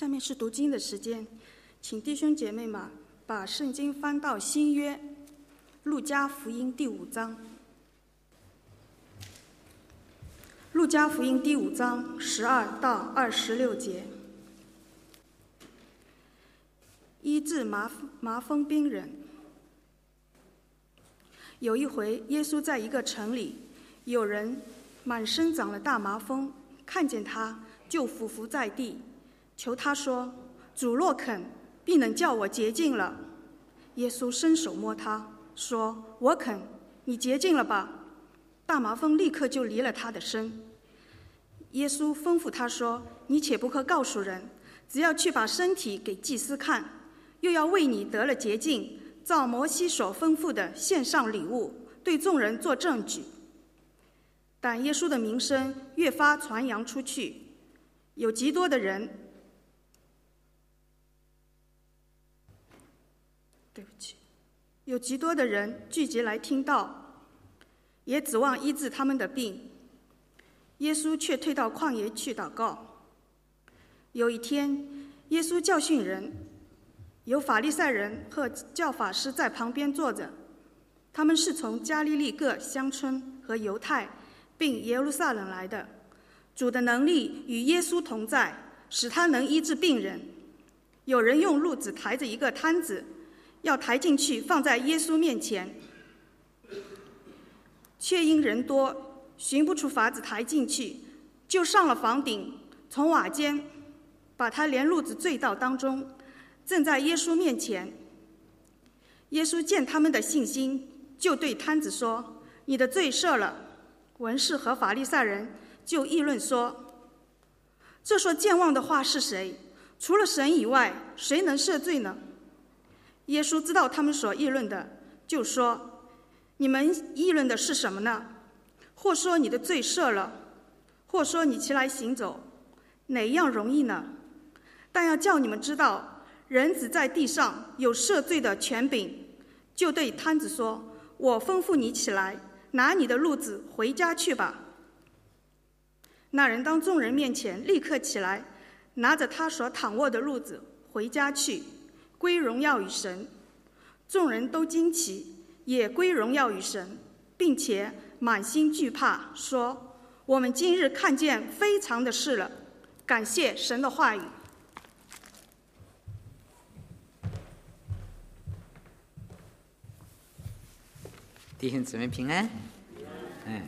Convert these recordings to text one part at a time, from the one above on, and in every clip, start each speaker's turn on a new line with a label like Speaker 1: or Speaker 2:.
Speaker 1: 下面是读经的时间，请弟兄姐妹们把圣经翻到新约路加福音第五章。路加福音第五章十二到二十六节，医治麻麻风病人。有一回，耶稣在一个城里，有人满身长了大麻风，看见他就俯伏在地。求他说：“主若肯，必能叫我洁净了。”耶稣伸手摸他，说：“我肯，你洁净了吧。”大麻风立刻就离了他的身。耶稣吩咐他说：“你且不可告诉人，只要去把身体给祭司看，又要为你得了洁净，照摩西所吩咐的献上礼物，对众人做证据。”但耶稣的名声越发传扬出去，有极多的人。对不起，有极多的人聚集来听到，也指望医治他们的病。耶稣却退到旷野去祷告。有一天，耶稣教训人，有法利赛人和教法师在旁边坐着，他们是从加利利各乡村和犹太，并耶路撒冷来的。主的能力与耶稣同在，使他能医治病人。有人用褥子抬着一个摊子。要抬进去，放在耶稣面前，却因人多，寻不出法子抬进去，就上了房顶，从瓦间把他连褥子坠到当中，正在耶稣面前。耶稣见他们的信心，就对摊子说：“你的罪赦了。”文士和法利赛人就议论说：“这说健忘的话是谁？除了神以外，谁能赦罪呢？”耶稣知道他们所议论的，就说：“你们议论的是什么呢？或说你的罪赦了，或说你起来行走，哪一样容易呢？但要叫你们知道，人子在地上有赦罪的权柄。”就对摊子说：“我吩咐你起来，拿你的褥子回家去吧。”那人当众人面前立刻起来，拿着他所躺卧的褥子回家去。归荣耀与神，众人都惊奇，也归荣耀与神，并且满心惧怕，说：“我们今日看见非常的事了。”感谢神的话语。
Speaker 2: 弟兄姊妹平安。嗯，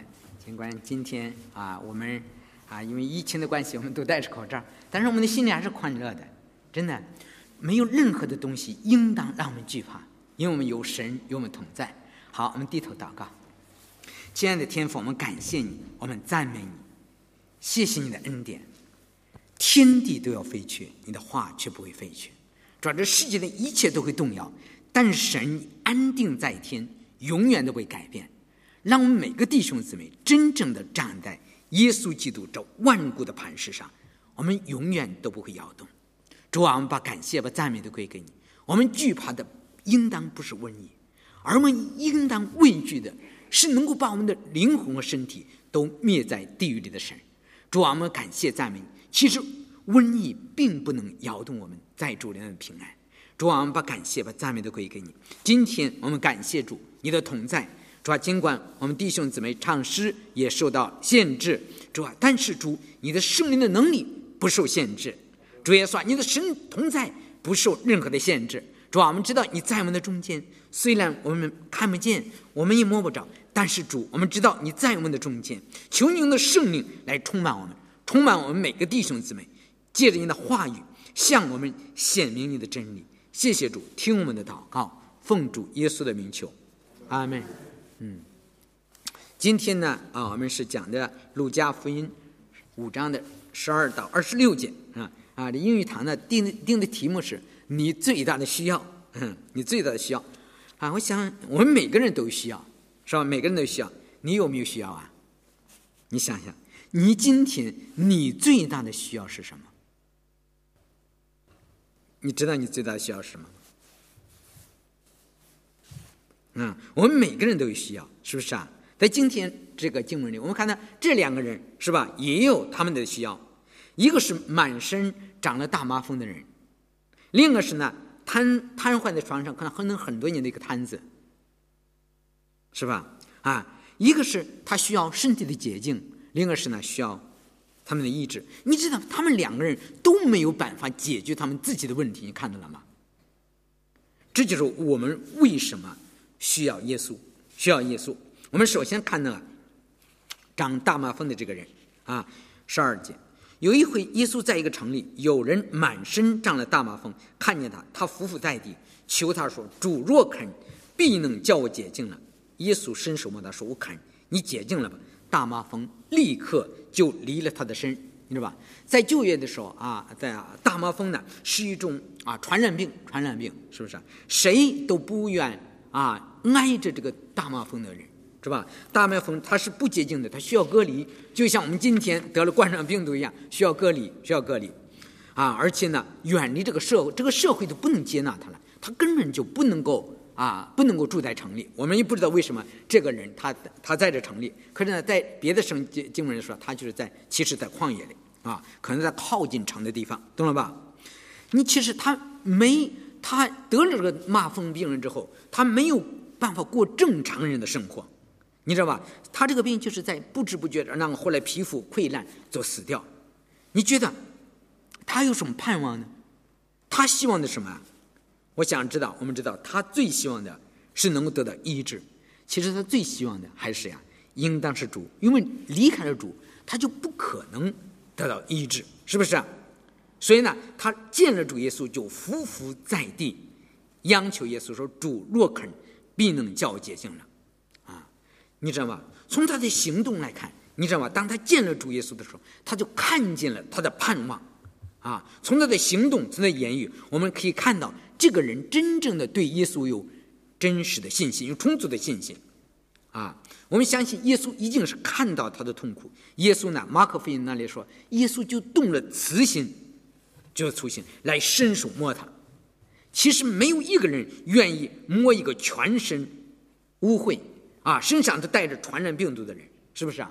Speaker 2: 尽管今天啊，我们啊，因为疫情的关系，我们都戴着口罩，但是我们的心里还是宽乐的，真的。没有任何的东西应当让我们惧怕，因为我们有神与我们同在。好，我们低头祷告，亲爱的天父，我们感谢你，我们赞美你，谢谢你的恩典。天地都要废去，你的话却不会废去。主，这世界的一切都会动摇，但神安定在天，永远都会改变。让我们每个弟兄姊妹真正的站在耶稣基督这万古的磐石上，我们永远都不会摇动。主啊，我们把感谢、把赞美都归给你。我们惧怕的，应当不是瘟疫，而我们应当畏惧的，是能够把我们的灵魂和身体都灭在地狱里的神。主啊，我们感谢赞美。其实瘟疫并不能摇动我们在主里的平安。主啊，我们把感谢、把赞美都归给你。今天我们感谢主，你的同在。主啊，尽管我们弟兄姊妹唱诗也受到限制，主啊，但是主，你的圣灵的能力不受限制。主耶稣，你的神同在，不受任何的限制。主啊，我们知道你在我们的中间，虽然我们看不见，我们也摸不着，但是主，我们知道你在我们的中间。求你的圣灵来充满我们，充满我们每个弟兄姊妹，借着你的话语向我们显明你的真理。谢谢主，听我们的祷告，奉主耶稣的名求，阿门。嗯，今天呢，啊，我们是讲的路加福音五章的十二到二十六节啊。这英语堂呢定定的题目是你最大的需要，嗯，你最大的需要，啊，我想我们每个人都需要，是吧？每个人都需要，你有没有需要啊？你想想，你今天你最大的需要是什么？你知道你最大的需要是什么？嗯，我们每个人都有需要，是不是啊？在今天这个经文里，我们看到这两个人是吧，也有他们的需要。一个是满身长了大麻风的人，另一个是呢瘫瘫痪在床上可能可能很多年的一个瘫子，是吧？啊，一个是他需要身体的洁净，另一个是呢需要他们的意志。你知道，他们两个人都没有办法解决他们自己的问题，你看到了吗？这就是我们为什么需要耶稣，需要耶稣。我们首先看到长大麻风的这个人啊，十二节。有一回，耶稣在一个城里，有人满身长了大麻风，看见他，他伏伏在地，求他说：“主若肯，必能叫我洁净了。”耶稣伸手摸他，说：“我肯，你洁净了吧。”大麻风立刻就离了他的身，你知道吧？在旧约的时候啊，在大麻风呢是一种啊传染病，传染病是不是？谁都不愿啊挨着这个大麻风的人。是吧？大麻风它是不洁净的，它需要隔离，就像我们今天得了冠状病毒一样，需要隔离，需要隔离，啊！而且呢，远离这个社会，这个社会都不能接纳他了，他根本就不能够啊，不能够住在城里。我们也不知道为什么这个人他他在这城里，可是呢，在别的省经经文说，他就是在其实，在旷野里啊，可能在靠近城的地方，懂了吧？你其实他没他得了这个麻风病人之后，他没有办法过正常人的生活。你知道吧？他这个病就是在不知不觉的让后来皮肤溃烂，就死掉。你觉得他有什么盼望呢？他希望的什么？我想知道，我们知道他最希望的是能够得到医治。其实他最希望的还是呀，应当是主，因为离开了主，他就不可能得到医治，是不是？所以呢，他见了主耶稣就伏伏在地，央求耶稣说：“主若肯，必能叫我洁净了。”你知道吗？从他的行动来看，你知道吗？当他见了主耶稣的时候，他就看见了他的盼望，啊！从他的行动，从他的言语，我们可以看到这个人真正的对耶稣有真实的信心，有充足的信心，啊！我们相信耶稣一定是看到他的痛苦。耶稣呢？马可福音那里说，耶稣就动了慈心，就是粗心来伸手摸他。其实没有一个人愿意摸一个全身污秽。啊，身上都带着传染病毒的人，是不是啊？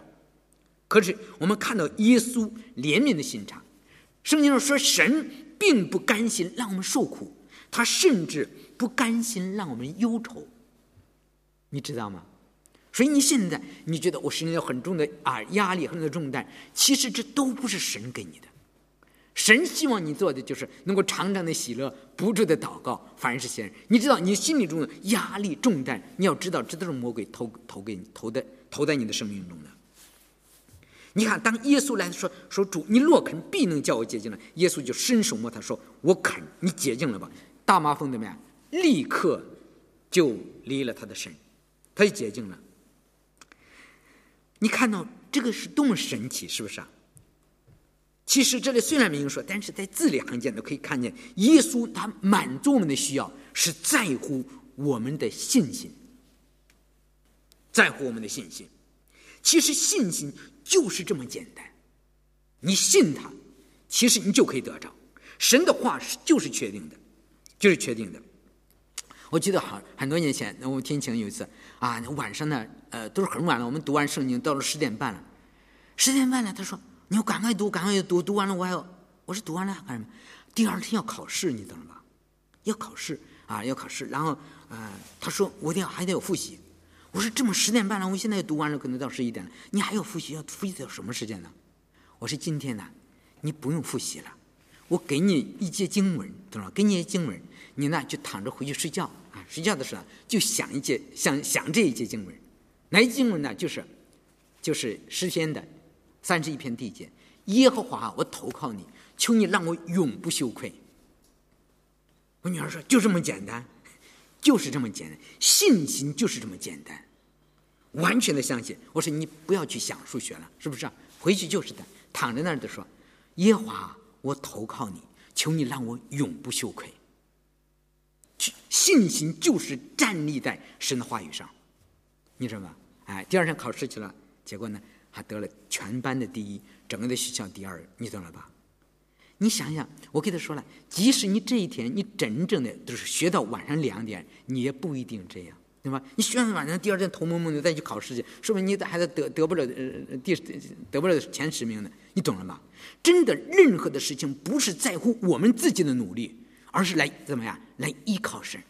Speaker 2: 可是我们看到耶稣怜悯的心肠，圣经上说神并不甘心让我们受苦，他甚至不甘心让我们忧愁，你知道吗？所以你现在你觉得我身上有很重的啊压力，很多重担，其实这都不是神给你的。神希望你做的就是能够常常的喜乐，不住的祷告，凡是先。你知道你心里中的压力重担，你要知道这都是魔鬼投投给你投的投在你的生命中的。你看，当耶稣来说说主，你若肯，必能叫我洁净了。耶稣就伸手摸他说：“我肯，你洁净了吧。”大麻风怎么样？立刻就离了他的身，他就洁净了。你看到这个是多么神奇，是不是啊？其实这里虽然没有说，但是在字里行间都可以看见，耶稣他满足我们的需要，是在乎我们的信心，在乎我们的信心。其实信心就是这么简单，你信他，其实你就可以得着。神的话是就是确定的，就是确定的。我记得好很多年前，那我们天晴有一次啊，晚上呢，呃，都是很晚了，我们读完圣经到了十点半了，十点半了，他说。你要赶快读，赶快读，读完了我还要，我说读完了干什么？第二天要考试，你懂了吧？要考试啊，要考试。然后，呃，他说我得还得有复习。我说这么十点半了，我现在读完了，可能到十一点了，你还要复习？要复习到什么时间呢？我说今天呢，你不用复习了，我给你一节经文，懂了？给你一节经文，你呢就躺着回去睡觉啊。睡觉的时候就想一节，想想这一节经文。哪一节经文呢？就是，就是诗篇的。三十一篇地界，耶和华，我投靠你，求你让我永不羞愧。我女儿说：“就这么简单，就是这么简单，信心就是这么简单，完全的相信。”我说：“你不要去想数学了，是不是？回去就是的，躺在那儿的说，耶和华，我投靠你，求你让我永不羞愧。信心就是站立在神的话语上，你知道吗？哎，第二天考试去了，结果呢？”还得了全班的第一，整个的学校第二，你懂了吧？你想想，我给他说了，即使你这一天你真正的都是学到晚上两点，你也不一定这样，对吧？你学完，晚上第二天头蒙蒙的再去考试去，说明你的孩子得得不了呃第得不了前十名的，你懂了吗？真的，任何的事情不是在乎我们自己的努力，而是来怎么样来依靠神。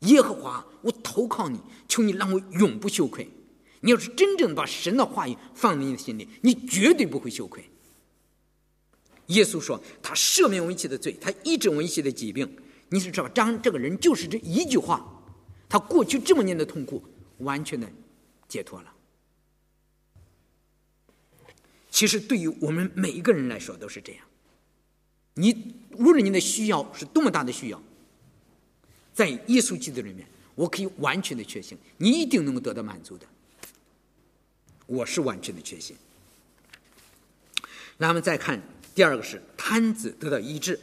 Speaker 2: 耶和华，我投靠你，求你让我永不羞愧。你要是真正把神的话语放在你的心里，你绝对不会羞愧。耶稣说：“他赦免我一切的罪，他医治我一切的疾病。”你是知道，张这个人就是这一句话，他过去这么年的痛苦完全的解脱了。其实对于我们每一个人来说都是这样。你无论你的需要是多么大的需要，在耶稣基督里面，我可以完全的确信，你一定能够得到满足的。我是完全的缺陷。那么再看第二个是瘫子得到医治，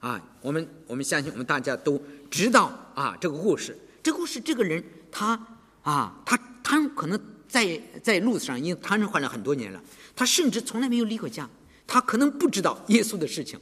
Speaker 2: 啊，我们我们相信我们大家都知道啊这个故事。这故事这个人他啊他他可能在在路上因为瘫痪了很多年了，他甚至从来没有离过家，他可能不知道耶稣的事情。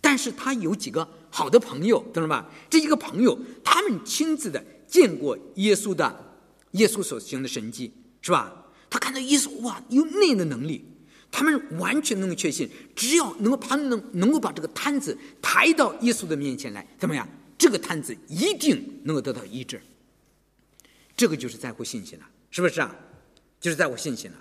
Speaker 2: 但是他有几个好的朋友，懂了吧？这一个朋友，他们亲自的见过耶稣的，耶稣所行的神迹，是吧？他看到耶稣，哇，有那样的能力，他们完全能够确信，只要能够他们能能够把这个摊子抬到耶稣的面前来，怎么样？这个摊子一定能够得到医治。这个就是在乎信心了，是不是啊？就是在乎信心了。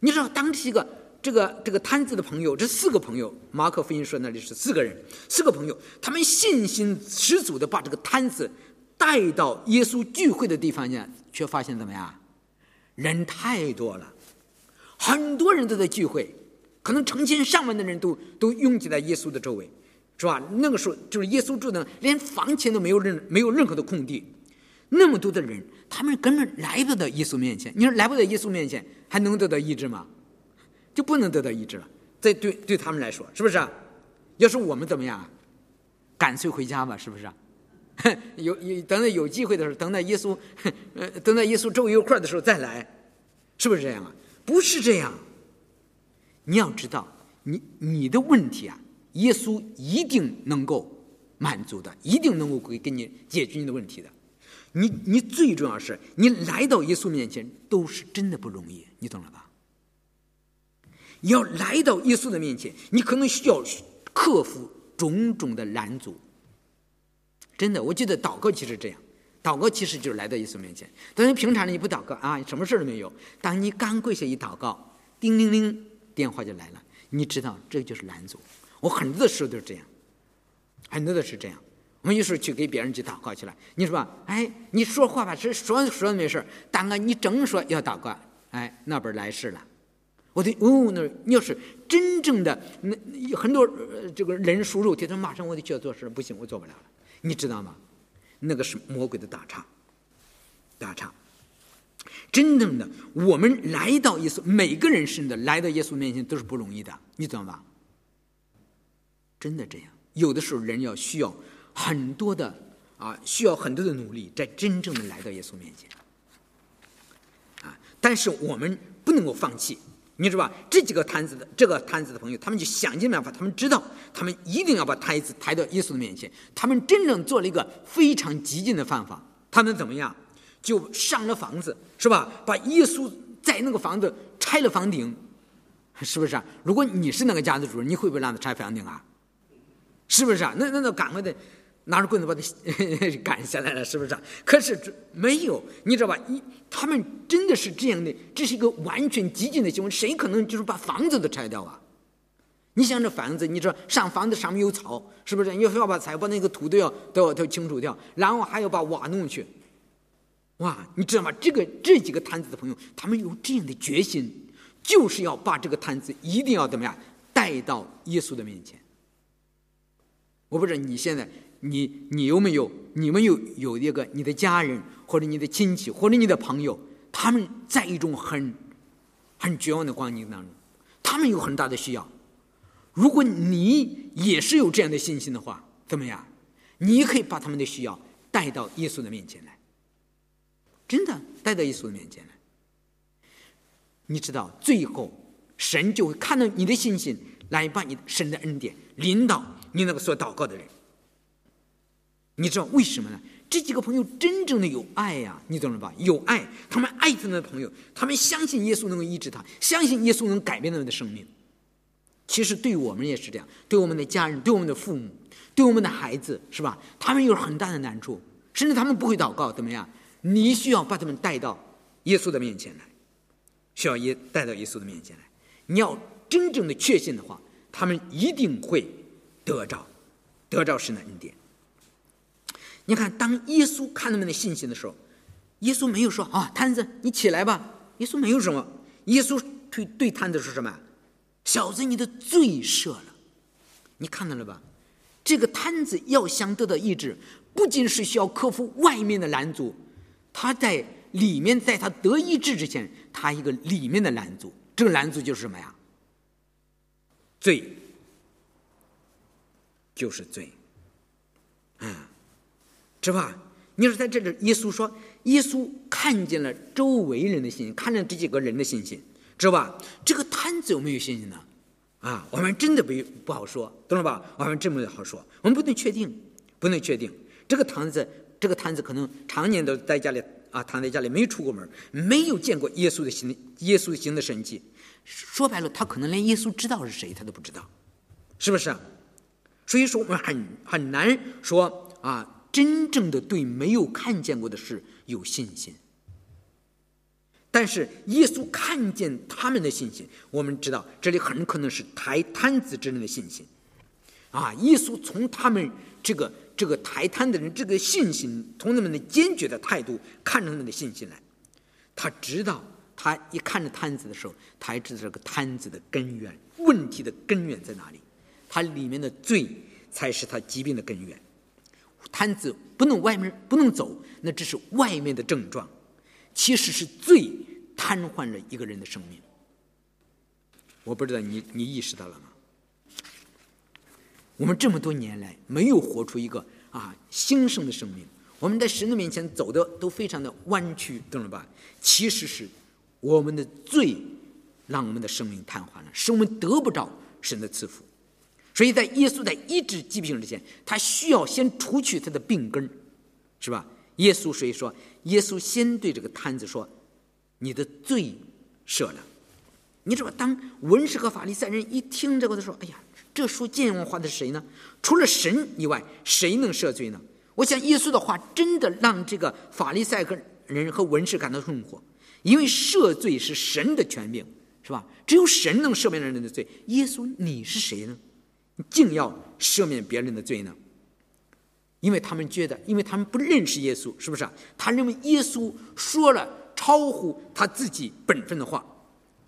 Speaker 2: 你知道，当这个。这个这个摊子的朋友，这四个朋友，马可福音说那里是四个人，四个朋友，他们信心十足的把这个摊子带到耶稣聚会的地方呢，却发现怎么样？人太多了，很多人都在聚会，可能成千上万的人都都拥挤在耶稣的周围，是吧？那个时候就是耶稣住的，连房前都没有任没有任何的空地，那么多的人，他们根本来不到耶稣面前。你说来不到耶稣面前，还能得到医治吗？就不能得到医治了，这对对他们来说是不是？要是我们怎么样？干脆回家吧，是不是？有有等到有机会的时候，等到耶稣，呃，等到耶稣周围有块的时候再来，是不是这样啊？不是这样。你要知道，你你的问题啊，耶稣一定能够满足的，一定能够给给你解决你的问题的。你你最重要是你来到耶稣面前都是真的不容易，你懂了吧？要来到耶稣的面前，你可能需要克服种种的拦阻。真的，我记得祷告其实这样，祷告其实就是来到耶稣面前。但是平常你不祷告啊，什么事都没有。当你刚跪下一祷告，叮铃铃，电话就来了。你知道，这就是拦阻。我很多的时候都是这样，很多的是这样。我们有时候去给别人去祷告去了，你说吧，哎，你说话吧，是说说没事当个你正说要祷告，哎，那边来事了。我得哦，那你要是真正的那很多这个人属肉体，他马上我得去要做事，不行，我做不了了。你知道吗？那个是魔鬼的打叉，打叉。真正的我们来到耶稣，每个人甚至来到耶稣面前都是不容易的，你知道吗？真的这样，有的时候人要需要很多的啊，需要很多的努力，在真正的来到耶稣面前啊。但是我们不能够放弃。你知道吧？这几个摊子的这个摊子的朋友，他们就想尽办法，他们知道，他们一定要把摊子抬到耶稣的面前。他们真正做了一个非常激进的方法，他们怎么样？就上了房子，是吧？把耶稣在那个房子拆了房顶，是不是啊？如果你是那个家的主人，你会不会让他拆房顶啊？是不是啊？那那那赶快的。拿着棍子把他 赶下来了，是不是？可是这没有，你知道吧？一他们真的是这样的，这是一个完全激进的行为。谁可能就是把房子都拆掉啊？你想这房子，你知道上房子上面有草，是不是？你非要把草把那个土都要都要都清除掉，然后还要把瓦弄去。哇，你知道吗？这个这几个摊子的朋友，他们有这样的决心，就是要把这个摊子一定要怎么样带到耶稣的面前。我不知道你现在。你你有没有？你们有有一个你的家人，或者你的亲戚，或者你的朋友，他们在一种很很绝望的光景当中，他们有很大的需要。如果你也是有这样的信心的话，怎么样？你可以把他们的需要带到耶稣的面前来，真的带到耶稣的面前来。你知道，最后神就会看到你的信心，来把你神的恩典领导你那个所祷告的人。你知道为什么呢？这几个朋友真正的有爱呀，你懂了吧？有爱，他们爱他们的朋友，他们相信耶稣能够医治他，相信耶稣能改变他们的生命。其实对我们也是这样，对我们的家人，对我们的父母，对我们的孩子，是吧？他们有很大的难处，甚至他们不会祷告，怎么样？你需要把他们带到耶稣的面前来，需要耶带到耶稣的面前来。你要真正的确信的话，他们一定会得着，得着神的恩典。你看，当耶稣看他们的信心的时候，耶稣没有说：“啊，摊子，你起来吧。”耶稣没有什么。耶稣对对摊子说什么？小子，你的罪赦了。你看到了吧？这个摊子要想得到医治，不仅是需要克服外面的拦阻，他在里面，在他得医治之前，他一个里面的拦阻，这个拦阻就是什么呀？罪，就是罪。嗯，是吧？你说在这里，耶稣说，耶稣看见了周围人的信心，看见这几个人的信心。知道吧？这个摊子有没有信心呢？啊，我们真的不不好说，懂了吧？我们真不好说，我们不能确定，不能确定。这个摊子，这个摊子可能常年都在家里啊，躺在家里没出过门，没有见过耶稣的行，耶稣行的神迹。说白了，他可能连耶稣知道是谁，他都不知道，是不是？所以说，我们很很难说啊，真正的对没有看见过的事有信心。但是耶稣看见他们的信心，我们知道这里很可能是抬摊子之人的信心，啊！耶稣从他们这个这个抬摊的人这个信心，从他们的坚决的态度看他们的信心来，他知道他一看着摊子的时候，他也知道这个摊子的根源问题的根源在哪里，它里面的罪才是他疾病的根源，摊子不能外面不能走，那只是外面的症状。其实是最瘫痪了一个人的生命。我不知道你你意识到了吗？我们这么多年来没有活出一个啊兴盛的生命，我们在神的面前走的都非常的弯曲，懂了吧？其实是我们的罪让我们的生命瘫痪了，使我们得不着神的赐福。所以在耶稣在医治疾病之前，他需要先除去他的病根，是吧？耶稣所以说，耶稣先对这个摊子说：“你的罪赦了。”你知道，当文士和法利赛人一听这个，他说：“哎呀，这说健忘话的是谁呢？除了神以外，谁能赦罪呢？”我想，耶稣的话真的让这个法利赛人和文士感到困惑，因为赦罪是神的权柄，是吧？只有神能赦免人的罪。耶稣，你是谁呢？竟要赦免别人的罪呢？因为他们觉得，因为他们不认识耶稣，是不是？他认为耶稣说了超乎他自己本分的话，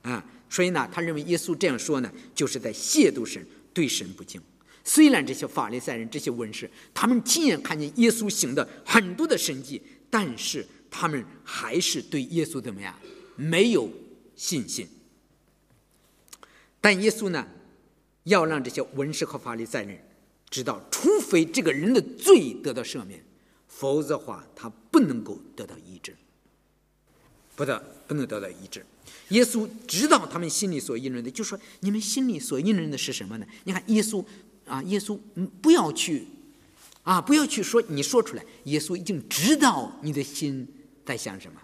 Speaker 2: 啊，所以呢，他认为耶稣这样说呢，就是在亵渎神，对神不敬。虽然这些法利赛人、这些文士，他们亲眼看见耶稣行的很多的神迹，但是他们还是对耶稣怎么样，没有信心。但耶稣呢，要让这些文士和法利赛人。知道，除非这个人的罪得到赦免，否则的话，他不能够得到医治，不得不能得到医治。耶稣知道他们心里所议论的，就说：“你们心里所议论的是什么呢？”你看，耶稣啊，耶稣，不要去啊，不要去说，你说出来，耶稣已经知道你的心在想什么，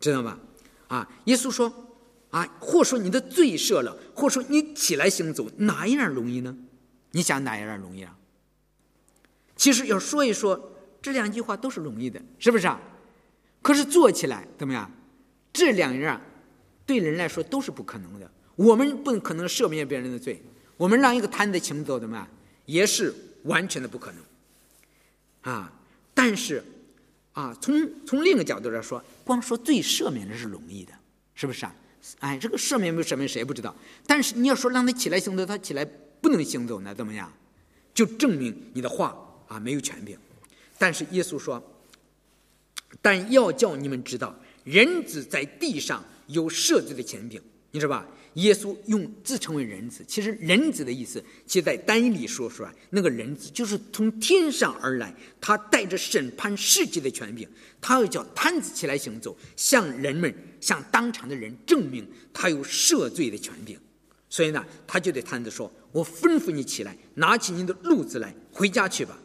Speaker 2: 知道吗？啊，耶稣说：“啊，或说你的罪赦了，或说你起来行走，哪一样容易呢？”你想哪一样容易啊？其实要说一说这两句话都是容易的，是不是啊？可是做起来怎么样？这两样对人来说都是不可能的。我们不可能赦免别人的罪，我们让一个贪子行走怎么样？也是完全的不可能啊！但是啊，从从另一个角度来说，光说罪赦免的是容易的，是不是啊？哎，这个赦免不赦免谁不知道。但是你要说让他起来行走，他起来。不能行走，呢怎么样？就证明你的话啊没有权柄。但是耶稣说：“但要叫你们知道，人子在地上有赦罪的权柄，你知道吧？”耶稣用自称为人子，其实人子的意思，其实在单一里说出来，那个人子就是从天上而来，他带着审判世界的权柄，他要叫摊子起来行走，向人们向当场的人证明他有赦罪的权柄。所以呢，他就对摊子说：“我吩咐你起来，拿起你的褥子来，回家去吧。”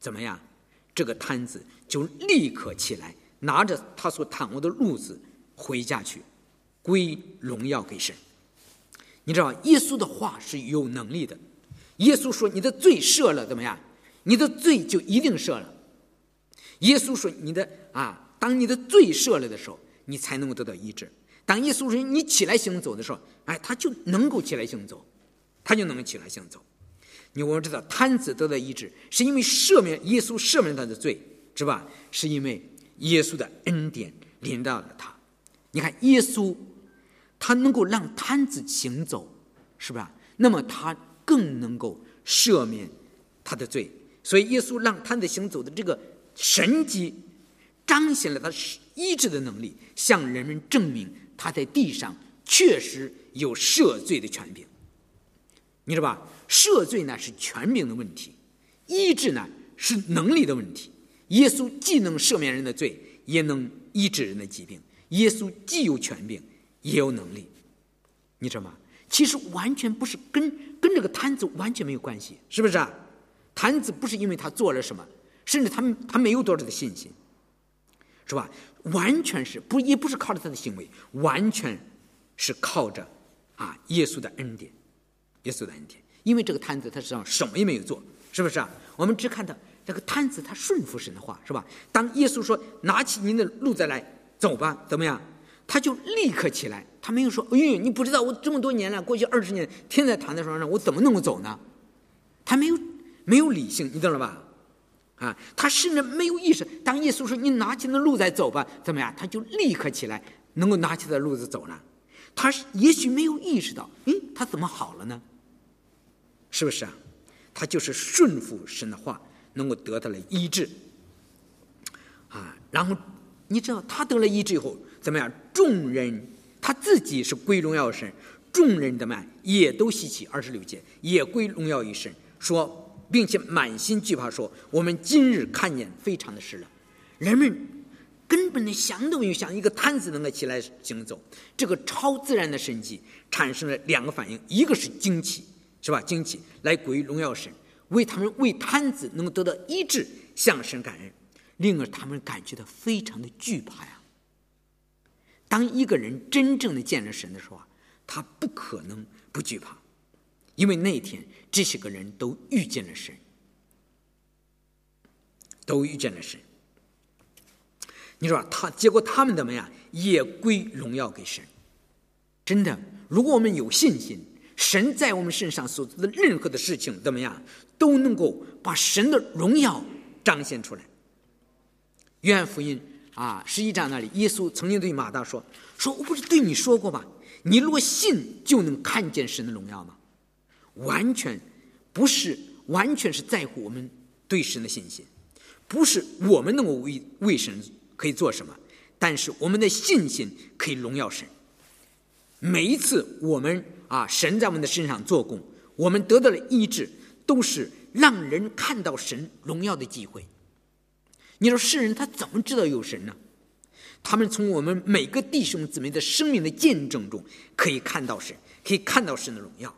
Speaker 2: 怎么样？这个摊子就立刻起来，拿着他所躺卧的褥子回家去，归荣耀给神。你知道耶稣的话是有能力的。耶稣说：“你的罪赦了，怎么样？你的罪就一定赦了。”耶稣说：“你的啊，当你的罪赦了的时候，你才能够得到医治。当耶稣说你起来行走的时候，哎，他就能够起来行走，他就能够起来行走。你我们知道，瘫子得到医治，是因为赦免耶稣赦免他的罪，是吧？是因为耶稣的恩典临到了他。你看，耶稣他能够让瘫子行走，是吧？那么他。”更能够赦免他的罪，所以耶稣让瘫子行走的这个神迹，彰显了他医治的能力，向人们证明他在地上确实有赦罪的权柄。你知道吧？赦罪呢是权柄的问题，医治呢是能力的问题。耶稣既能赦免人的罪，也能医治人的疾病。耶稣既有权柄，也有能力。你知道吗？其实完全不是跟跟这个摊子完全没有关系，是不是啊？摊子不是因为他做了什么，甚至他他没有多少的信心，是吧？完全是不也不是靠着他的行为，完全是靠着啊耶稣的恩典，耶稣的恩典。因为这个摊子他实际上什么也没有做，是不是啊？我们只看到这个摊子他顺服神的话，是吧？当耶稣说拿起您的路再来走吧，怎么样？他就立刻起来。他没有说：“哎呦，你不知道我这么多年了，过去二十年天天躺在床上，我怎么能够走呢？”他没有没有理性，你懂了吧？啊，他甚至没有意识。当耶稣说：“你拿起那路再走吧。”怎么样？他就立刻起来，能够拿起的路子走了。他也许没有意识到，哎，他怎么好了呢？是不是啊？他就是顺服神的话，能够得到了医治。啊，然后你知道他得了医治以后怎么样？众人。他自己是归荣耀神，众人的们也都稀奇。二十六节也归荣耀于神，说，并且满心惧怕，说我们今日看见非常的事了。人们根本的想都没有想，一个瘫子能够起来行走，这个超自然的神迹产生了两个反应，一个是惊奇，是吧？惊奇来归荣耀神，为他们为瘫子能够得到医治向神感恩；另而他们感觉到非常的惧怕呀。当一个人真正的见了神的时候啊，他不可能不惧怕，因为那天这些个人都遇见了神，都遇见了神。你说他结果他们怎么样？也归荣耀给神。真的，如果我们有信心，神在我们身上所做的任何的事情怎么样，都能够把神的荣耀彰显出来。约翰福音。啊，十一章那里，耶稣曾经对马大说：“说我不是对你说过吗？你若信，就能看见神的荣耀吗？”完全不是，完全是在乎我们对神的信心，不是我们能够为为神可以做什么，但是我们的信心可以荣耀神。每一次我们啊，神在我们的身上做工，我们得到了医治，都是让人看到神荣耀的机会。你说世人他怎么知道有神呢？他们从我们每个弟兄姊妹的生命的见证中可以看到神，可以看到神的荣耀。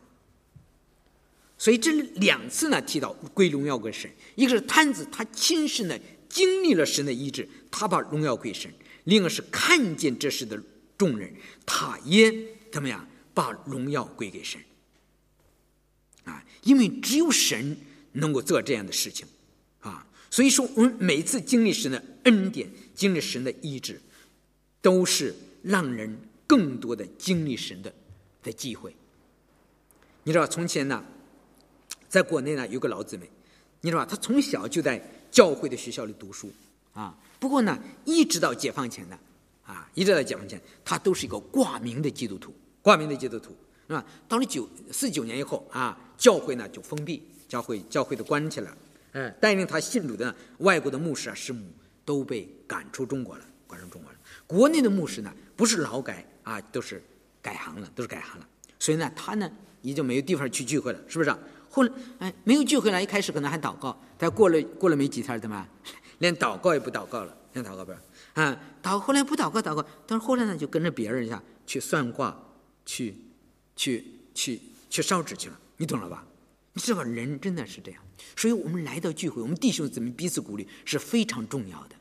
Speaker 2: 所以这两次呢提到归荣耀给神，一个是摊子他亲身的经历了神的医治，他把荣耀归神；另一个是看见这事的众人，他也怎么样把荣耀归给神。啊，因为只有神能够做这样的事情。所以说，我们每次经历神的恩典，经历神的医治，都是让人更多的经历神的的机会。你知道，从前呢，在国内呢有个老姊妹，你知道吧？她从小就在教会的学校里读书啊。不过呢，一直到解放前呢，啊，一直到解放前，她都是一个挂名的基督徒，挂名的基督徒，是吧？到了九四九年以后啊，教会呢就封闭，教会教会都关起来了。哎，带领他信主的外国的牧师啊、师母都被赶出中国了，赶出中国了。国内的牧师呢，不是劳改啊，都是改行了，都是改行了。所以呢，他呢也就没有地方去聚会了，是不是？后来哎，没有聚会了，一开始可能还祷告，但过了过了没几天，怎 么连祷告也不祷告了，连祷告不啊？祷后来不祷告祷告，但是后来呢，就跟着别人一下去算卦，去去去去烧纸去了，你懂了吧？你知道，人真的是这样。所以我们来到聚会，我们弟兄姊妹彼此鼓励是非常重要的。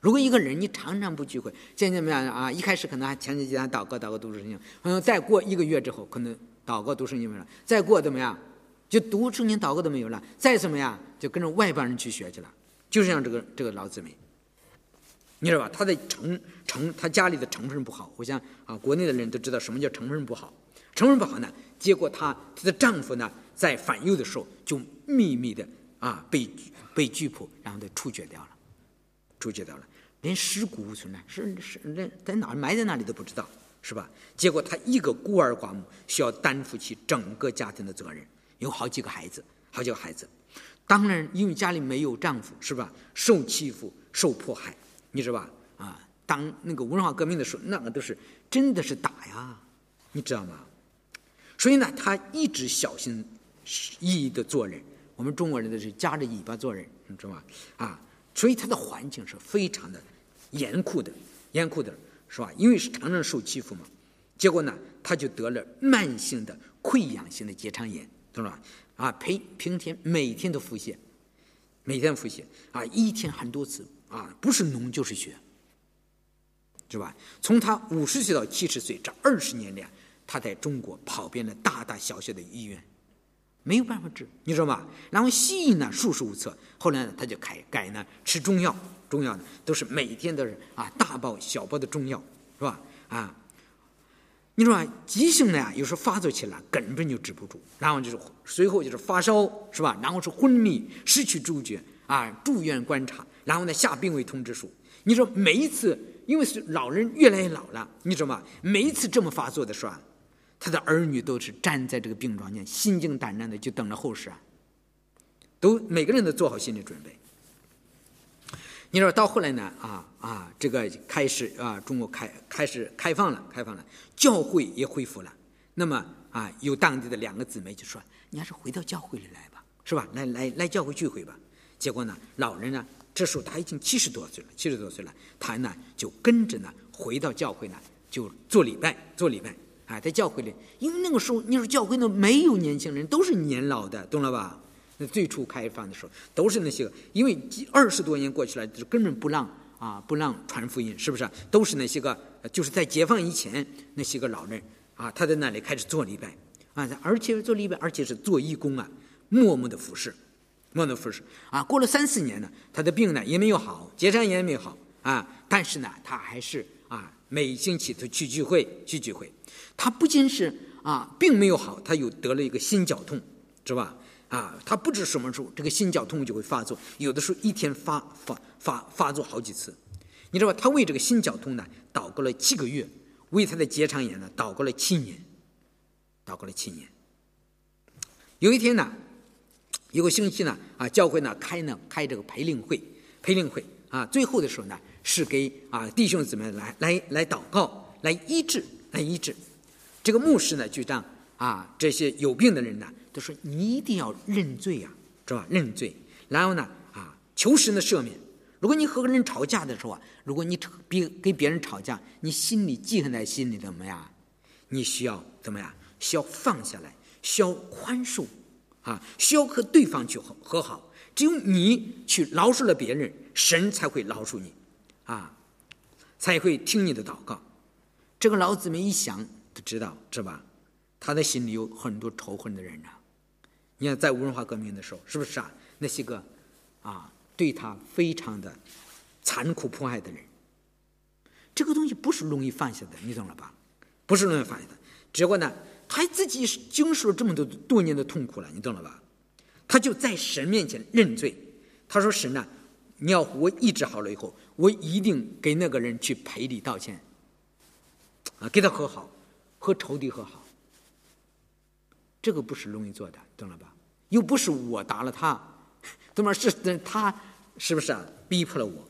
Speaker 2: 如果一个人你常常不聚会，渐渐怎么样啊？一开始可能还前几天祷告祷告读圣经，嗯，再过一个月之后，可能祷告读圣经没了，再过怎么样，就读圣经祷告都没有了，再怎么样就跟着外邦人去学去了，就是像这个这个老姊妹。你知道吧？他的成成，他家里的成分不好。我想啊，国内的人都知道什么叫成分不好。成分不好呢，结果她她的丈夫呢，在反右的时候就秘密的啊被被拘捕，然后就处决掉了，处决掉了，连尸骨无存呢，是是连在哪埋在哪里都不知道，是吧？结果她一个孤儿寡母，需要担负起整个家庭的责任，有好几个孩子，好几个孩子。当然，因为家里没有丈夫，是吧？受欺负，受迫害。你知道吧？啊，当那个文化革命的时候，那个都是真的是打呀，你知道吗？所以呢，他一直小心意义的做人。我们中国人都是夹着尾巴做人，你知道吗？啊，所以他的环境是非常的严酷的，严酷的，是吧？因为是常常受欺负嘛，结果呢，他就得了慢性的溃疡性的结肠炎，懂了吧？啊，平平天每天都腹泻，每天腹泻啊，一天很多次。啊，不是脓就是血，是吧？从他五十岁到七十岁这二十年里，他在中国跑遍了大大小小的医院，没有办法治，你知道吗？然后西医呢束手无策，后来呢他就改改呢吃中药，中药呢都是每天都是啊大包小包的中药，是吧？啊，你说急性的呀，有时候发作起来根本就止不住，然后就是随后就是发烧，是吧？然后是昏迷，失去知觉，啊，住院观察。然后呢，下病危通知书。你说每一次，因为是老人越来越老了，你知道吗？每一次这么发作的时候啊，他的儿女都是站在这个病床前，心惊胆战的就等着后事啊。都每个人都做好心理准备。你说到后来呢，啊啊，这个开始啊，中国开开始开放了，开放了，教会也恢复了。那么啊，有当地的两个姊妹就说：“你还是回到教会里来吧，是吧？来来来，教会聚会吧。”结果呢，老人呢。这时候他已经七十多岁了，七十多岁了，他呢就跟着呢回到教会呢，就做礼拜，做礼拜啊，在教会里，因为那个时候你说教会呢没有年轻人，都是年老的，懂了吧？那最初开放的时候都是那些个，因为二十多年过去了，就是根本不让啊，不让传福音，是不是？都是那些个，就是在解放以前那些个老人啊，他在那里开始做礼拜啊，而且做礼拜，而且是做义工啊，默默的服侍。默默的服侍啊，过了三四年呢，他的病呢也没有好，结肠炎也没有好啊。但是呢，他还是，每星期都去聚会，去聚会。他不仅是啊，病没有好，他又得了一个心绞痛，是吧？啊，他不知什么时候这个心绞痛就会发作，有的时候一天发发发发作好几次。你知道吧？他为这个心绞痛呢，祷告了七个月；为他的结肠炎呢，祷告了七年，祷告了七年。有一天呢。一个星期呢，啊，教会呢开呢开这个培灵会，培灵会啊，最后的时候呢是给啊弟兄姊妹来来来祷告，来医治，来医治。这个牧师呢就让啊这些有病的人呢，都说你一定要认罪呀，知道吧？认罪，然后呢啊求神的赦免。如果你和人吵架的时候啊，如果你别跟别人吵架，你心里记恨在心里怎么样？你需要怎么样？需要放下来，需要宽恕。啊，需要和对方去和和好，只有你去饶恕了别人，神才会饶恕你，啊，才会听你的祷告。这个老子们一想都知道，是吧？他的心里有很多仇恨的人啊。你看，在文化革命的时候，是不是啊？那些个啊，对他非常的残酷迫害的人，这个东西不是容易放下的，你懂了吧？不是容易放下的。结果呢？他自己经受了这么多多年的痛苦了，你懂了吧？他就在神面前认罪。他说：“神呐，你要我医治好了以后，我一定给那个人去赔礼道歉，啊，给他和好，和仇敌和好。这个不是容易做的，懂了吧？又不是我打了他，怎么是他？是不是啊？逼迫了我，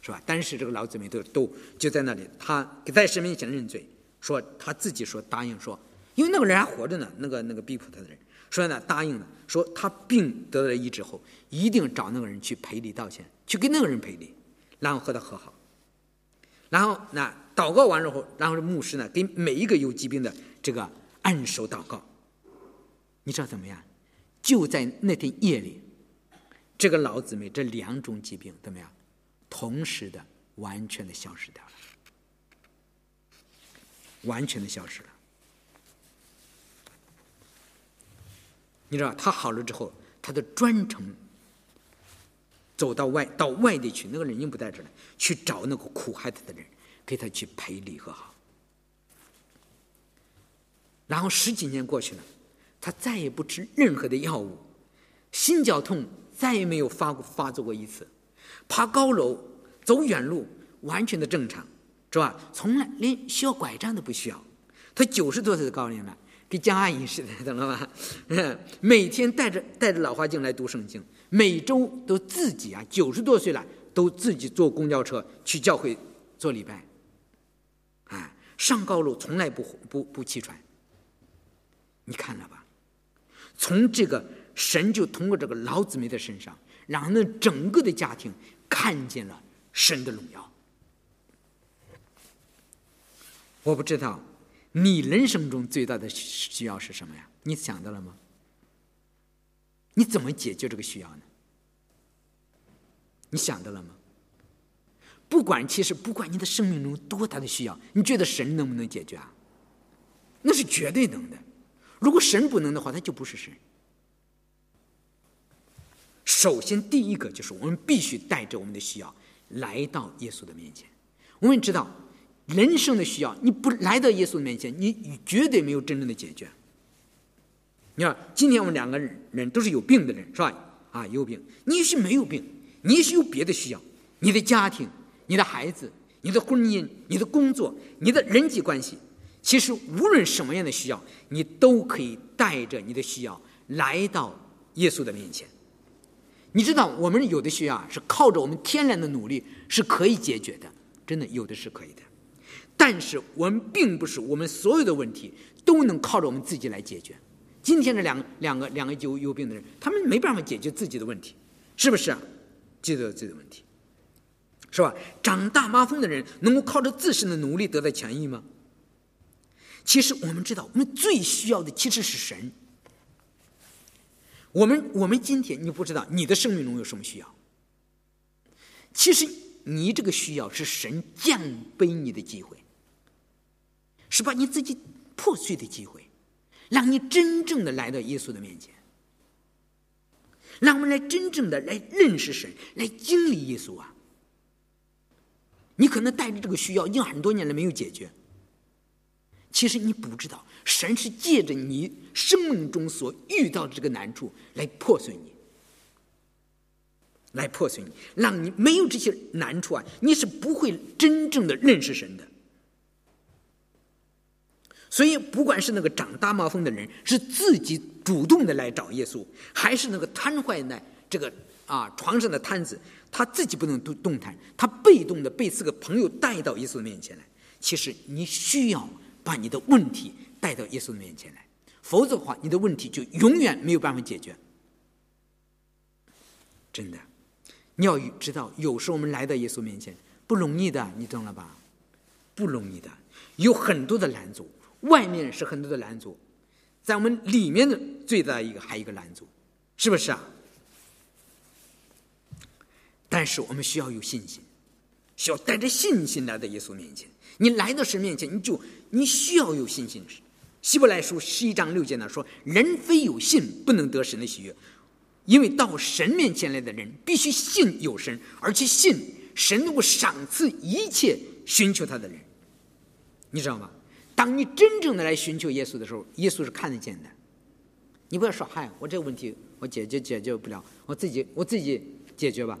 Speaker 2: 是吧？但是这个老姊妹都都就在那里，他在神面前认罪，说他自己说答应说。”因为那个人还活着呢，那个那个逼迫他的人，说呢答应了，说他病得了医治后，一定找那个人去赔礼道歉，去给那个人赔礼，然后和他和好。然后那祷告完之后，然后牧师呢给每一个有疾病的这个按手祷告。你知道怎么样？就在那天夜里，这个老姊妹这两种疾病怎么样？同时的，完全的消失掉了，完全的消失了。你知道，他好了之后，他就专程走到外到外地去，那个人经不在这了，去找那个苦害他的人，给他去赔礼和好。然后十几年过去了，他再也不吃任何的药物，心绞痛再也没有发过发作过一次，爬高楼、走远路完全的正常，是吧？从来连需要拐杖都不需要。他九十多岁的高龄了，跟江阿姨似的，懂了吧？每天带着带着老花镜来读圣经，每周都自己啊，九十多岁了都自己坐公交车去教会做礼拜，啊，上高楼从来不不不气喘。你看了吧？从这个神就通过这个老姊妹的身上，让那整个的家庭看见了神的荣耀。我不知道你人生中最大的需要是什么呀？你想到了吗？你怎么解决这个需要呢？你想到了吗？不管其实不管你的生命中多大的需要，你觉得神能不能解决啊？那是绝对能的。如果神不能的话，他就不是神。首先，第一个就是我们必须带着我们的需要来到耶稣的面前。我们知道，人生的需要，你不来到耶稣的面前，你绝对没有真正的解决。你看，今天我们两个人都是有病的人，是吧？啊，有病。你也许没有病，你也许有别的需要，你的家庭、你的孩子、你的婚姻、你的工作、你的人际关系。其实，无论什么样的需要，你都可以带着你的需要来到耶稣的面前。你知道，我们有的需要是靠着我们天然的努力是可以解决的，真的有的是可以的。但是，我们并不是我们所有的问题都能靠着我们自己来解决。今天这两个两个两个有有病的人，他们没办法解决自己的问题，是不是啊？解决自己的问题，是吧？长大麻风的人能够靠着自身的努力得到痊愈吗？其实我们知道，我们最需要的其实是神。我们我们今天你不知道你的生命中有什么需要？其实你这个需要是神降卑你的机会，是把你自己破碎的机会，让你真正的来到耶稣的面前，让我们来真正的来认识神，来经历耶稣啊！你可能带着这个需要，已经很多年了没有解决。其实你不知道，神是借着你生命中所遇到的这个难处来破碎你，来破碎你，让你没有这些难处啊，你是不会真正的认识神的。所以，不管是那个长大麻风的人是自己主动的来找耶稣，还是那个瘫痪的这个啊床上的瘫子，他自己不能动动弹，他被动的被四个朋友带到耶稣面前来。其实你需要。把你的问题带到耶稣面前来，否则的话，你的问题就永远没有办法解决。真的，你要知道，有时候我们来到耶稣面前不容易的，你懂了吧？不容易的，有很多的拦阻，外面是很多的拦阻，在我们里面的最大一个还有一个拦阻，是不是啊？但是我们需要有信心，需要带着信心来到耶稣面前。你来到神面前，你就你需要有信心。希伯来书十一章六节呢说：“人非有信，不能得神的喜悦。因为到神面前来的人，必须信有神，而且信神能够赏赐一切寻求他的人。你知道吗？当你真正的来寻求耶稣的时候，耶稣是看得见的。你不要说：‘嗨，我这个问题我解决解决不了，我自己我自己解决吧。’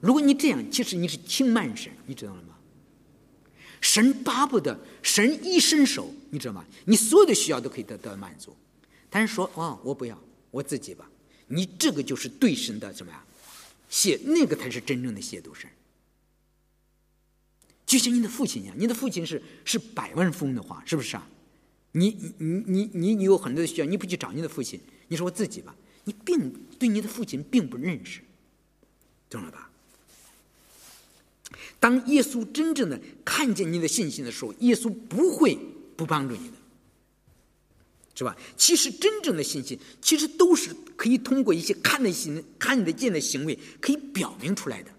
Speaker 2: 如果你这样，其实你是轻慢神，你知道了吗？”神巴不得神一伸手，你知道吗？你所有的需要都可以得到满足。但是说哦，我不要，我自己吧。你这个就是对神的什么呀？亵那个才是真正的亵渎神。就像你的父亲一样，你的父亲是是百万富翁的话，是不是啊？你你你你你有很多的需要，你不去找你的父亲，你说我自己吧，你并对你的父亲并不认识，懂了吧？当耶稣真正的看见你的信心的时候，耶稣不会不帮助你的，是吧？其实真正的信心，其实都是可以通过一些看得行、看得见的行为可以表明出来的，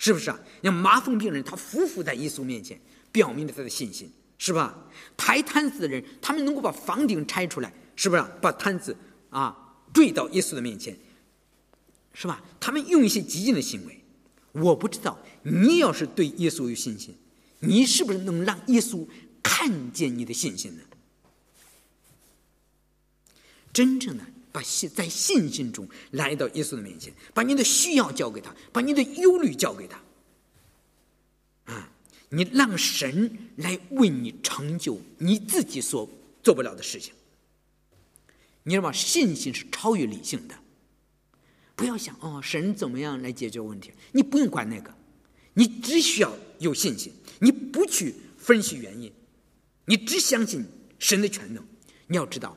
Speaker 2: 是不是啊？像麻风病人，他匍匐在耶稣面前，表明了他的信心，是吧？抬摊子的人，他们能够把房顶拆出来，是不是？把摊子啊坠到耶稣的面前，是吧？他们用一些激进的行为，我不知道你要是对耶稣有信心，你是不是能让耶稣看见你的信心呢？真正的把信在信心中来到耶稣的面前，把你的需要交给他，把你的忧虑交给他，啊，你让神来为你成就你自己所做不了的事情。你知道吗？信心是超越理性的，不要想哦，神怎么样来解决问题？你不用管那个，你只需要有信心，你不去分析原因，你只相信神的全能。你要知道。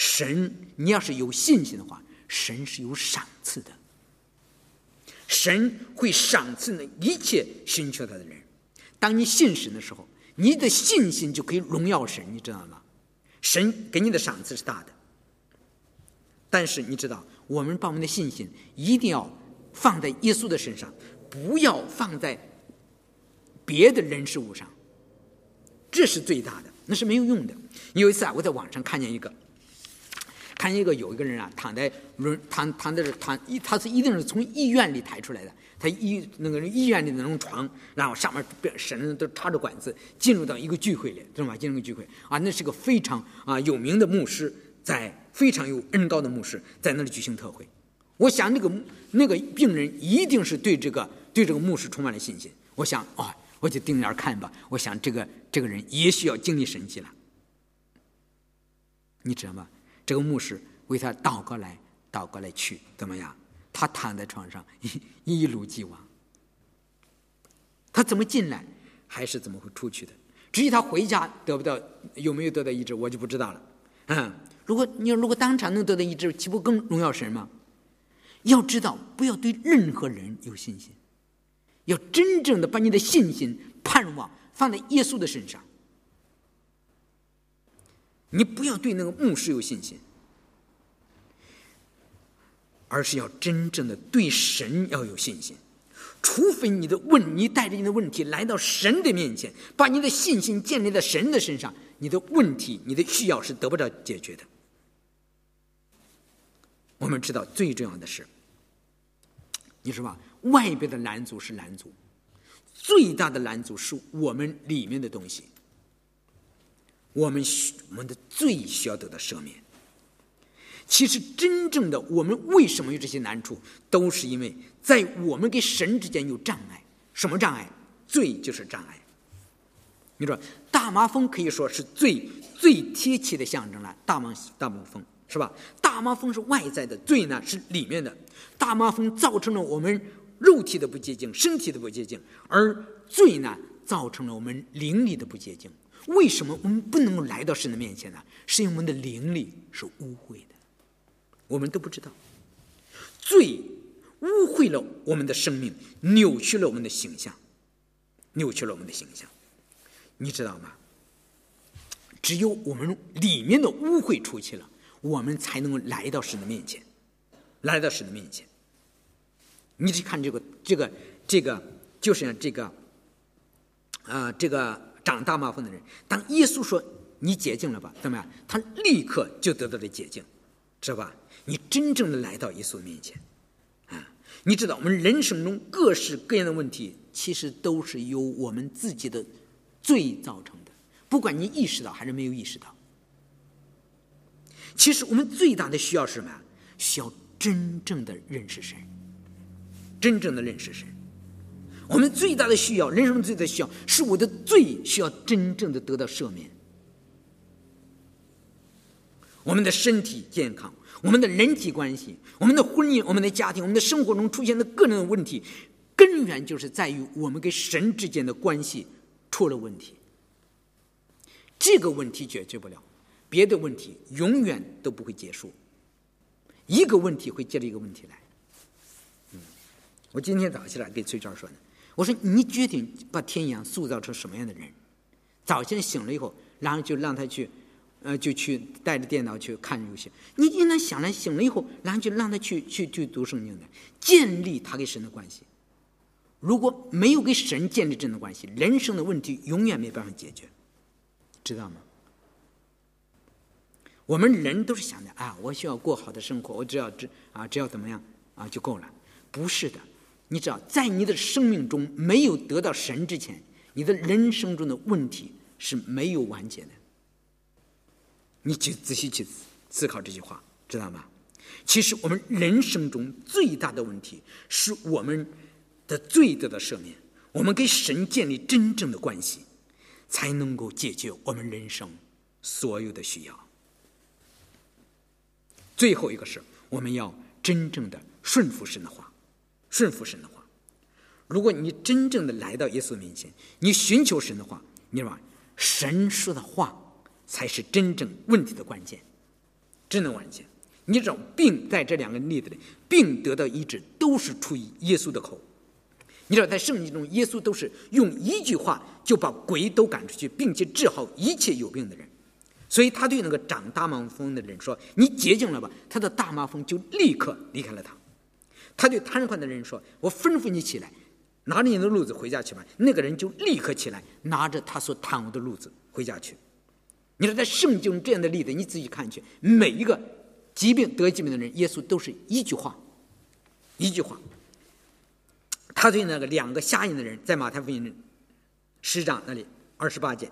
Speaker 2: 神，你要是有信心的话，神是有赏赐的。神会赏赐那一切寻求他的人。当你信神的时候，你的信心就可以荣耀神，你知道吗？神给你的赏赐是大的。但是你知道，我们把我们的信心一定要放在耶稣的身上，不要放在别的人事物上。这是最大的，那是没有用的。有一次啊，我在网上看见一个。看一个有一个人啊，躺在轮躺躺在这躺一，他是一定是从医院里抬出来的。他医那个医院里的那种床，然后上面绳都插着管子，进入到一个聚会里，知道吗？进入个聚会啊，那是个非常啊有名的牧师，在非常有恩高的牧师在那里举行特会。我想那个那个病人一定是对这个对这个牧师充满了信心。我想啊，我就盯眼看吧。我想这个这个人也需要经历神迹了，你知道吗？这个牧师为他祷告来祷告来去，怎么样？他躺在床上一一如既往。他怎么进来，还是怎么会出去的？至于他回家得不到有没有得到医治，我就不知道了。嗯，如果你如果当场能得到医治，岂不更荣耀神吗？要知道，不要对任何人有信心，要真正的把你的信心盼望放在耶稣的身上。你不要对那个牧师有信心，而是要真正的对神要有信心。除非你的问，你带着你的问题来到神的面前，把你的信心建立在神的身上，你的问题、你的需要是得不到解决的。我们知道最重要的是，你说吧，外边的拦阻是拦阻，最大的拦阻是我们里面的东西。我们需我们的罪需要得到赦免。其实，真正的我们为什么有这些难处，都是因为在我们跟神之间有障碍。什么障碍？罪就是障碍。你说大麻风可以说是最最贴切的象征了。大麻大麻风是吧？大麻风是外在的，罪呢是里面的。大麻风造成了我们肉体的不洁净，身体的不洁净，而罪呢造成了我们灵里的不洁净。为什么我们不能够来到神的面前呢？是因为我们的灵力是污秽的，我们都不知道。罪污秽了我们的生命，扭曲了我们的形象，扭曲了我们的形象。你知道吗？只有我们里面的污秽出去了，我们才能够来到神的面前，来到神的面前。你去看这个，这个，这个，就是这个，啊，这个。长大麻风的人，当耶稣说你洁净了吧，怎么样？他立刻就得到了洁净，知道吧？你真正的来到耶稣面前，啊，你知道我们人生中各式各样的问题，其实都是由我们自己的罪造成的，不管你意识到还是没有意识到。其实我们最大的需要是什么？需要真正的认识神，真正的认识神。我们最大的需要，人生最大的需要，是我的罪需要真正的得到赦免。我们的身体健康，我们的人际关系，我们的婚姻，我们的家庭，我们的生活中出现的各种问题，根源就是在于我们跟神之间的关系出了问题。这个问题解决不了，别的问题永远都不会结束。一个问题会接着一个问题来。嗯，我今天早上起来给崔娟说的。我说：“你决定把天阳塑造成什么样的人？早先醒了以后，然后就让他去呃，就去带着电脑去看游戏。你应当想来醒了以后，然后就让他去去去读圣经的，建立他跟神的关系。如果没有跟神建立真的关系，人生的问题永远没办法解决，知道吗？我们人都是想着啊，我需要过好的生活，我只要只啊，只要怎么样啊就够了。不是的，你知道，在你的生命中没有得到神之前，你的人生中的问题是没有完结的。你去仔细去思考这句话，知道吗？其实我们人生中最大的问题是我们。的罪得到赦免，我们跟神建立真正的关系，才能够解决我们人生所有的需要。最后一个是，我们要真正的顺服神的话，顺服神的话。如果你真正的来到耶稣面前，你寻求神的话，你知道吗神说的话才是真正问题的关键，真的关键。你知道，病在这两个例子里，病得到医治，都是出于耶稣的口。你知道，在圣经中，耶稣都是用一句话就把鬼都赶出去，并且治好一切有病的人。所以他对那个长大麻风的人说：“你洁净了吧。”他的大麻风就立刻离开了他。他对瘫痪的人说：“我吩咐你起来，拿着你的褥子回家去吧。”那个人就立刻起来，拿着他所瘫痪的褥子回家去。你说，在圣经这样的例子，你仔细看去，每一个疾病得疾病的人，耶稣都是一句话，一句话。他对那个两个瞎眼的人，在马太福音十章那里二十八节，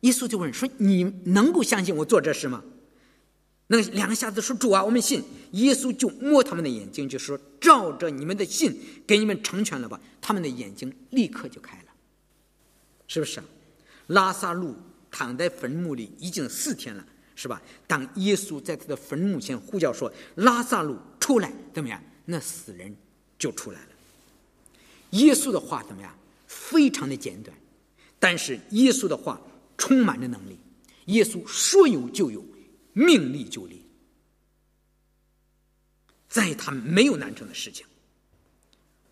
Speaker 2: 耶稣就问说：“你能够相信我做这事吗？”那个两个瞎子说：“主啊，我们信。”耶稣就摸他们的眼睛，就说：“照着你们的信，给你们成全了吧。”他们的眼睛立刻就开了，是不是？拉萨路躺在坟墓里已经四天了，是吧？当耶稣在他的坟墓前呼叫说：“拉萨路出来！”怎么样？那死人就出来了。耶稣的话怎么样？非常的简短，但是耶稣的话充满着能力。耶稣说有就有，命立就立，在他没有难成的事情。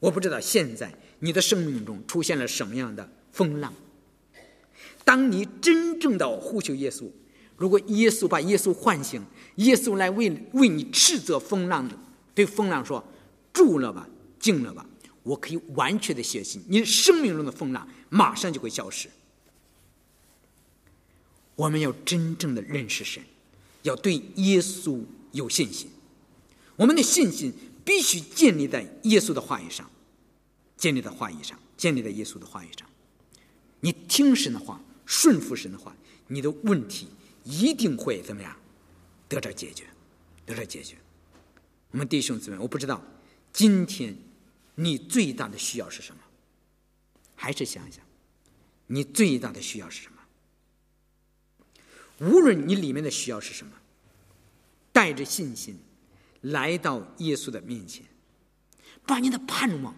Speaker 2: 我不知道现在你的生命中出现了什么样的风浪。当你真正的呼求耶稣，如果耶稣把耶稣唤醒，耶稣来为为你斥责风浪的，对风浪说：“住了吧，静了吧。”我可以完全的相信，你生命中的风浪马上就会消失。我们要真正的认识神，要对耶稣有信心。我们的信心必须建立在耶稣的话语上，建立在话语上，建立在耶稣的话语上。你听神的话，顺服神的话，你的问题一定会怎么样得到解决，得到解决。我们弟兄姊妹，我不知道今天。你最大的需要是什么？还是想想，你最大的需要是什么？无论你里面的需要是什么，带着信心来到耶稣的面前，把你的盼望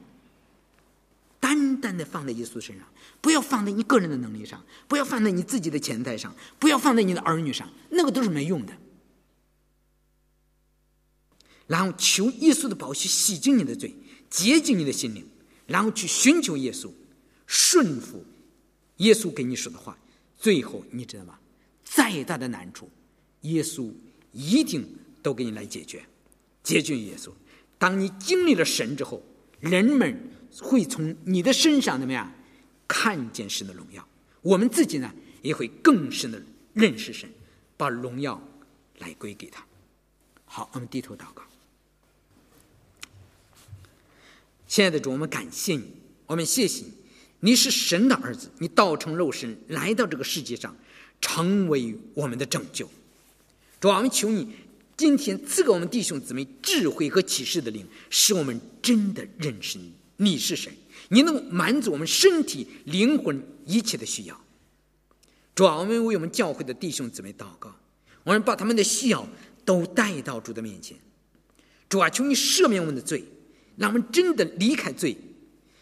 Speaker 2: 单单的放在耶稣身上，不要放在你个人的能力上，不要放在你自己的钱财上，不要放在你的儿女上，那个都是没用的。然后求耶稣的宝血洗净你的罪。洁净你的心灵，然后去寻求耶稣，顺服耶稣给你说的话。最后，你知道吗？再大的难处，耶稣一定都给你来解决。接近耶稣，当你经历了神之后，人们会从你的身上怎么样看见神的荣耀？我们自己呢，也会更深的认识神，把荣耀来归给他。好，我们低头祷告。亲爱的主，我们感谢你，我们谢谢你，你是神的儿子，你道成肉身来到这个世界上，成为我们的拯救。主啊，我们求你今天赐给我们弟兄姊妹智慧和启示的灵，使我们真的认识你，你是谁？你能满足我们身体、灵魂一切的需要。主啊，我们为我们教会的弟兄姊妹祷告，我们把他们的需要都带到主的面前。主啊，求你赦免我们的罪。让我们真的离开罪，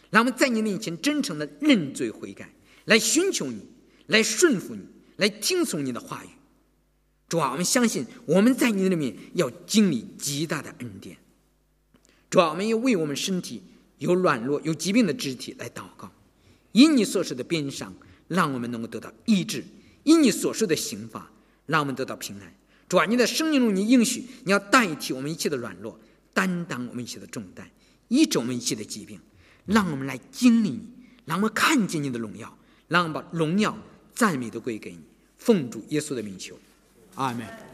Speaker 2: 让我们在你面前真诚的认罪悔改，来寻求你，来顺服你，来听从你的话语。主啊，我们相信我们在你里面要经历极大的恩典。主啊，我们要为我们身体有软弱、有疾病的肢体来祷告，因你所受的鞭伤，让我们能够得到医治；因你所受的刑罚，让我们得到平安。主啊，你在生命中你应许你要代替我们一切的软弱，担当我们一切的重担，医治我们一切的疾病，让我们来经历你，让我们看见你的荣耀，让我们把荣耀赞美都归给你。奉主耶稣的名求，阿门。